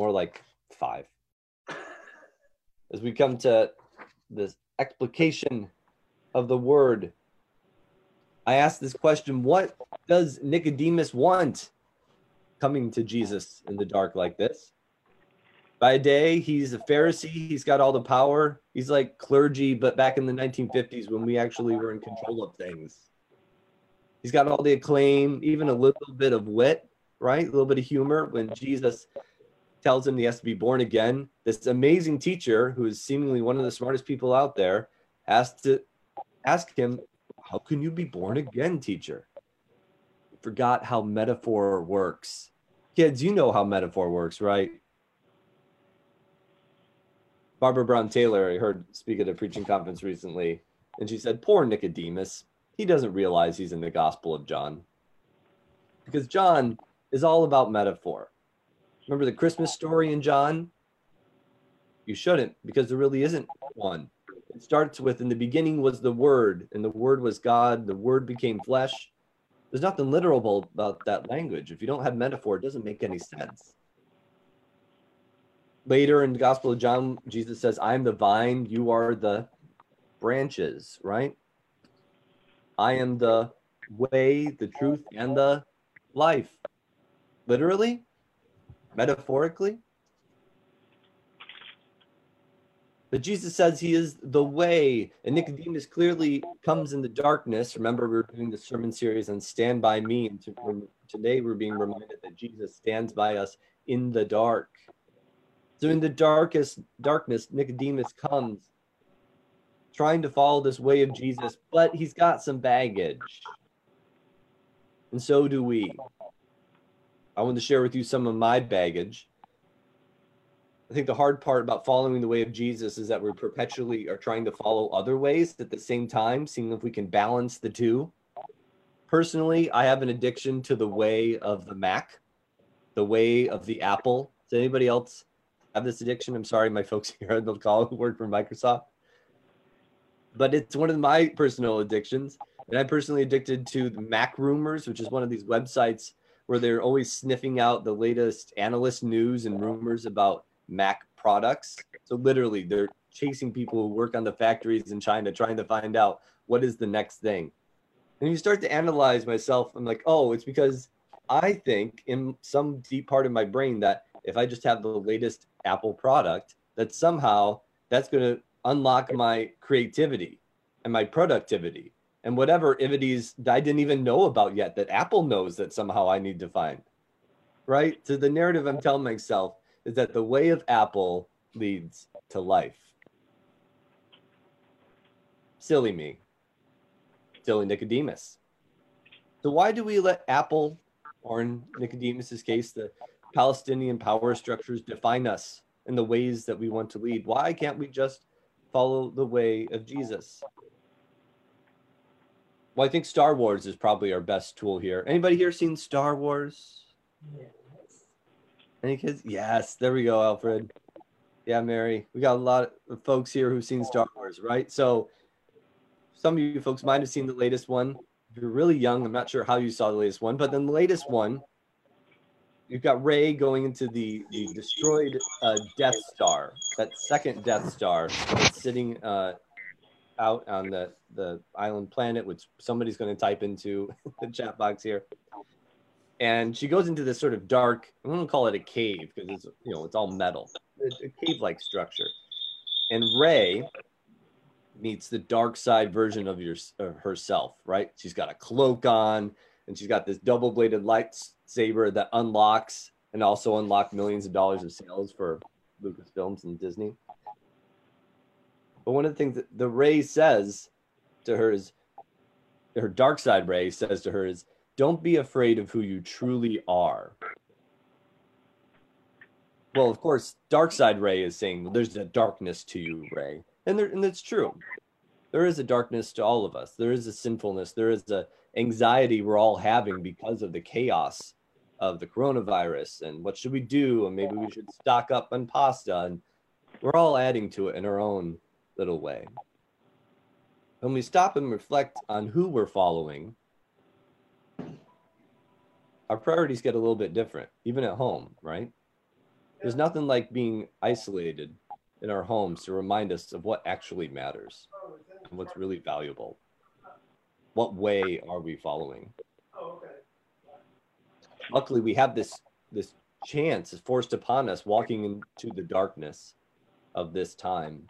more like five. As we come to this explication of the word, I ask this question What does Nicodemus want coming to Jesus in the dark like this? By day, he's a Pharisee. He's got all the power. He's like clergy, but back in the 1950s when we actually were in control of things. He's got all the acclaim, even a little bit of wit, right? A little bit of humor when Jesus tells him he has to be born again. This amazing teacher, who is seemingly one of the smartest people out there, has to ask him, How can you be born again, teacher? Forgot how metaphor works. Kids, you know how metaphor works, right? Barbara Brown Taylor, I heard speak at a preaching conference recently, and she said, Poor Nicodemus. He doesn't realize he's in the Gospel of John. Because John is all about metaphor. Remember the Christmas story in John? You shouldn't, because there really isn't one. It starts with, In the beginning was the Word, and the Word was God, the Word became flesh. There's nothing literal about that language. If you don't have metaphor, it doesn't make any sense later in the Gospel of John, Jesus says, I'm the vine, you are the branches, right? I am the way, the truth, and the life. Literally, metaphorically. But Jesus says he is the way, and Nicodemus clearly comes in the darkness. Remember, we are doing the sermon series on Stand By Me, and today we're being reminded that Jesus stands by us in the dark. So in the darkest darkness, Nicodemus comes trying to follow this way of Jesus, but he's got some baggage. And so do we. I want to share with you some of my baggage. I think the hard part about following the way of Jesus is that we perpetually are trying to follow other ways at the same time, seeing if we can balance the two. Personally, I have an addiction to the way of the Mac, the way of the Apple. Does anybody else have this addiction. I'm sorry, my folks here on the call who work for Microsoft. But it's one of my personal addictions. And I'm personally addicted to the Mac Rumors, which is one of these websites where they're always sniffing out the latest analyst news and rumors about Mac products. So literally, they're chasing people who work on the factories in China, trying to find out what is the next thing. And you start to analyze myself. I'm like, oh, it's because I think in some deep part of my brain that if I just have the latest Apple product, that somehow that's going to unlock my creativity and my productivity and whatever ivities I didn't even know about yet that Apple knows that somehow I need to find. Right? So the narrative I'm telling myself is that the way of Apple leads to life. Silly me. Silly Nicodemus. So why do we let Apple, or in Nicodemus's case, the Palestinian power structures define us in the ways that we want to lead. Why can't we just follow the way of Jesus? Well, I think Star Wars is probably our best tool here. Anybody here seen Star Wars? Yes. Any kids? Yes. There we go, Alfred. Yeah, Mary. We got a lot of folks here who've seen Star Wars, right? So some of you folks might have seen the latest one. If you're really young, I'm not sure how you saw the latest one, but then the latest one you've got Rey going into the the destroyed uh, Death Star, that second Death Star sitting uh, out on the the island planet, which somebody's going to type into the chat box here. And she goes into this sort of dark. I'm going to call it a cave because it's you know it's all metal, a, a cave-like structure. And Rey meets the dark side version of your herself, right? She's got a cloak on, and she's got this double-bladed lightsaber that unlocks and also unlock millions of dollars of sales for Lucasfilms and Disney. But one of the things that the Rey says to her is, her dark side Rey says to her is, don't be afraid of who you truly are. Well, of course, dark side Rey is saying there's a darkness to you, Rey, and there, and it's true. There is a darkness to all of us. There is a sinfulness. There is a anxiety we're all having because of the chaos of the coronavirus and what should we do and maybe we should stock up on pasta and we're all adding to it in our own little way. When we stop and reflect on who we're following our priorities get a little bit different even at home right? There's nothing like being isolated in our homes to remind us of what actually matters and what's really valuable. What way are we following? Oh, Luckily, we have this this chance is forced upon us walking into the darkness of this time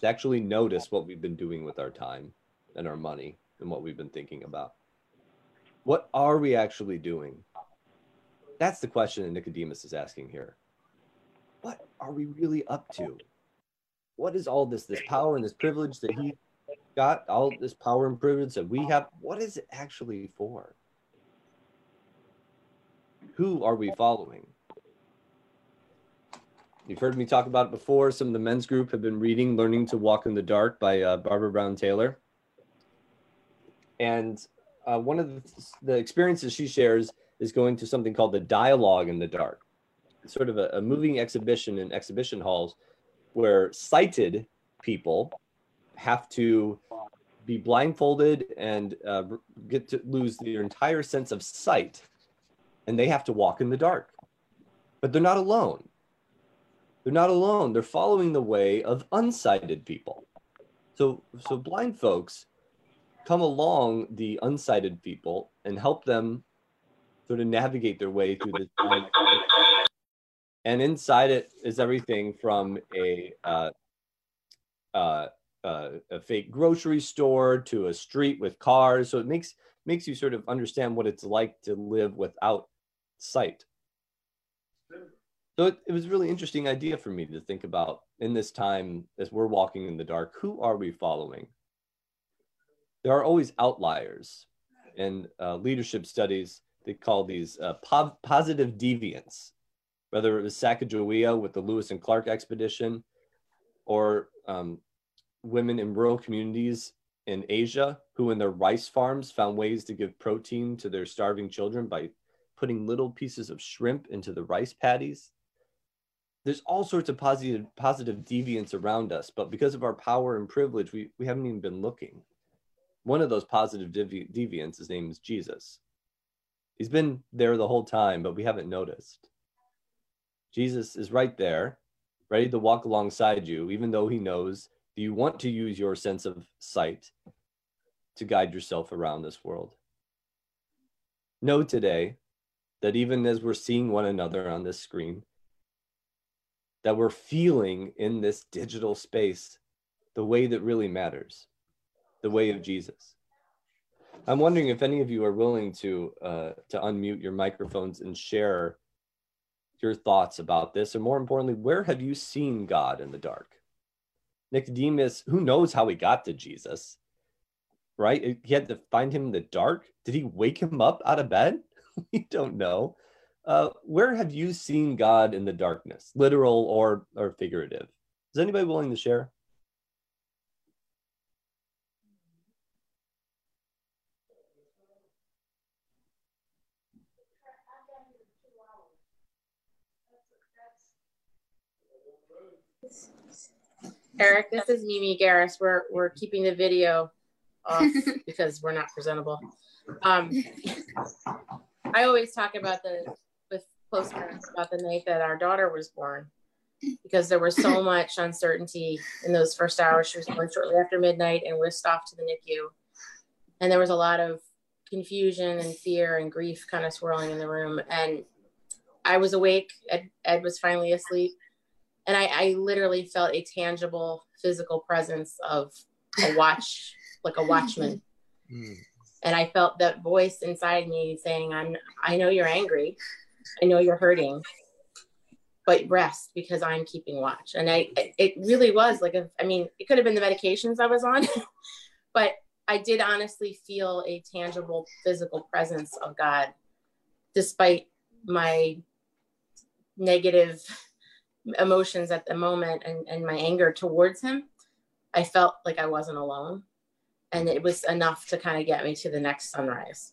to actually notice what we've been doing with our time and our money and what we've been thinking about. What are we actually doing? That's the question that Nicodemus is asking here. What are we really up to? What is all this, this power and this privilege that he got, all this power and privilege that we have? What is it actually for? Who are we following? You've heard me talk about it before. Some of the men's group have been reading Learning to Walk in the Dark by uh, Barbara Brown Taylor. And uh, one of the, the, experiences she shares is going to something called the Dialogue in the Dark. It's sort of a, a moving exhibition in exhibition halls where sighted people have to be blindfolded and uh, get to lose their entire sense of sight. And they have to walk in the dark. But they're not alone they're not alone. They're following the way of unsighted people. So, so blind folks come along the unsighted people and help them sort of navigate their way through this. And inside it is everything from a uh, uh, uh, a fake grocery store to a street with cars. So it makes makes you sort of understand what it's like to live without sight. So it, it was a really interesting idea for me to think about in this time as we're walking in the dark, who are we following? There are always outliers. In uh, leadership studies, they call these uh, po- positive deviants, whether it was Sacagawea with the Lewis and Clark expedition or um, women in rural communities in Asia who, in their rice farms, found ways to give protein to their starving children by putting little pieces of shrimp into the rice paddies there's all sorts of positive positive deviance around us but because of our power and privilege we, we haven't even been looking. One of those positive devi- deviants his name is jesus. He's been there the whole time but we haven't noticed. Jesus is right there ready to walk alongside you even though he knows that you want to use your sense of sight to guide yourself around this world. Know today that even as we're seeing one another on this screen that we're feeling in this digital space the way that really matters, the way of Jesus. I'm wondering if any of you are willing to uh, to unmute your microphones and share your thoughts about this, and more importantly, where have you seen God in the dark? Nicodemus, who knows how he got to Jesus, right? He had to find him in the dark. Did he wake him up out of bed? we don't know. Uh, where have you seen God in the darkness, literal or or figurative? Is anybody willing to share? Eric, this is Mimi Garris. We're we're keeping the video off because we're not presentable. Um, I always talk about the close friends about the night that our daughter was born because there was so much uncertainty in those first hours. She was born shortly after midnight and whisked off to the NICU. And there was a lot of confusion and fear and grief kind of swirling in the room. And I was awake. Ed, Ed was finally asleep. And I, I literally felt a tangible physical presence of a watch, like a watchman. Mm. And I felt that voice inside me saying, I'm, I know you're angry I know you're hurting, but rest because I'm keeping watch. And I, it really was like, a, I mean, it could have been the medications I was on, but I did honestly feel a tangible physical presence of God despite my negative emotions at the moment and, and my anger towards him. I felt like I wasn't alone. And it was enough to kind of get me to the next sunrise.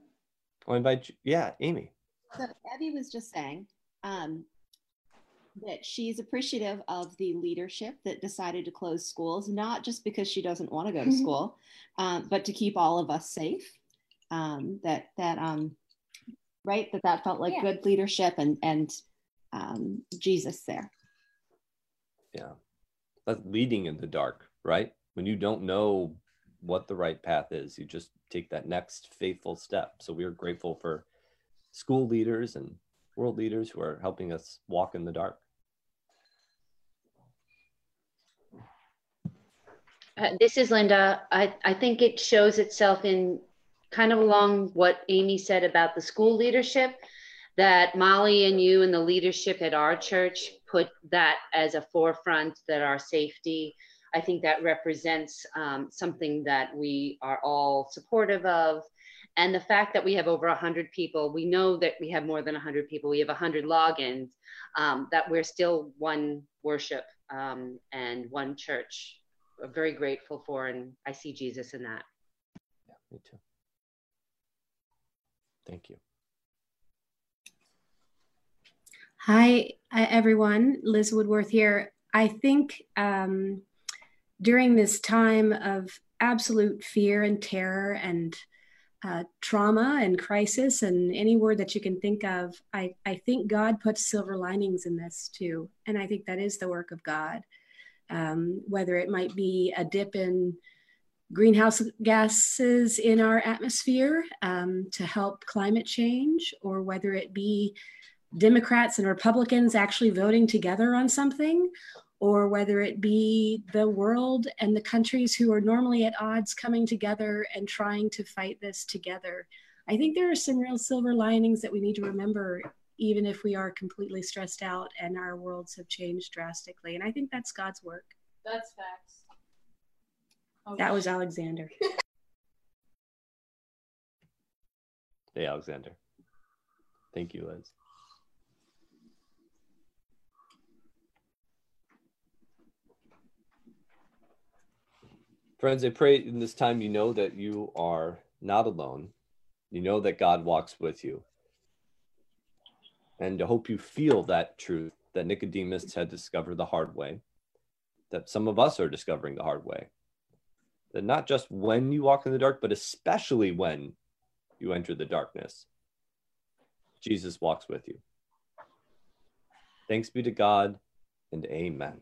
I'll invite you. Yeah, Amy. So Abby was just saying um, that she's appreciative of the leadership that decided to close schools, not just because she doesn't want to go to mm-hmm. school, um, but to keep all of us safe. Um, that that um, right that that felt like yeah. good leadership and and um, Jesus there. Yeah, that's leading in the dark, right? When you don't know what the right path is, you just take that next faithful step. So we are grateful for school leaders and world leaders who are helping us walk in the dark. Uh, this is Linda. I, I think it shows itself in kind of along what Amy said about the school leadership, that Molly and you and the leadership at our church put that as a forefront, that our safety, I think that represents um, something that we are all supportive of. And the fact that we have over 100 people, we know that we have more than 100 people, we have 100 logins, um, that we're still one worship um, and one church. We're very grateful for, and I see Jesus in that. Yeah, me too. Thank you. Hi, everyone. Liz Woodworth here. I think um, during this time of absolute fear and terror and uh, trauma and crisis and any word that you can think of, I, I think God puts silver linings in this too. And I think that is the work of God. Um, whether it might be a dip in greenhouse gases in our atmosphere um, to help climate change, or whether it be Democrats and Republicans actually voting together on something, or whether it be the world and the countries who are normally at odds coming together and trying to fight this together. I think there are some real silver linings that we need to remember, even if we are completely stressed out and our worlds have changed drastically. And I think that's God's work. That's facts. Okay. That was Alexander. hey, Alexander. Thank you, Liz. Friends, I pray in this time you know that you are not alone. You know that God walks with you. And I hope you feel that truth that Nicodemus had discovered the hard way, that some of us are discovering the hard way that not just when you walk in the dark, but especially when you enter the darkness, Jesus walks with you. Thanks be to God and amen.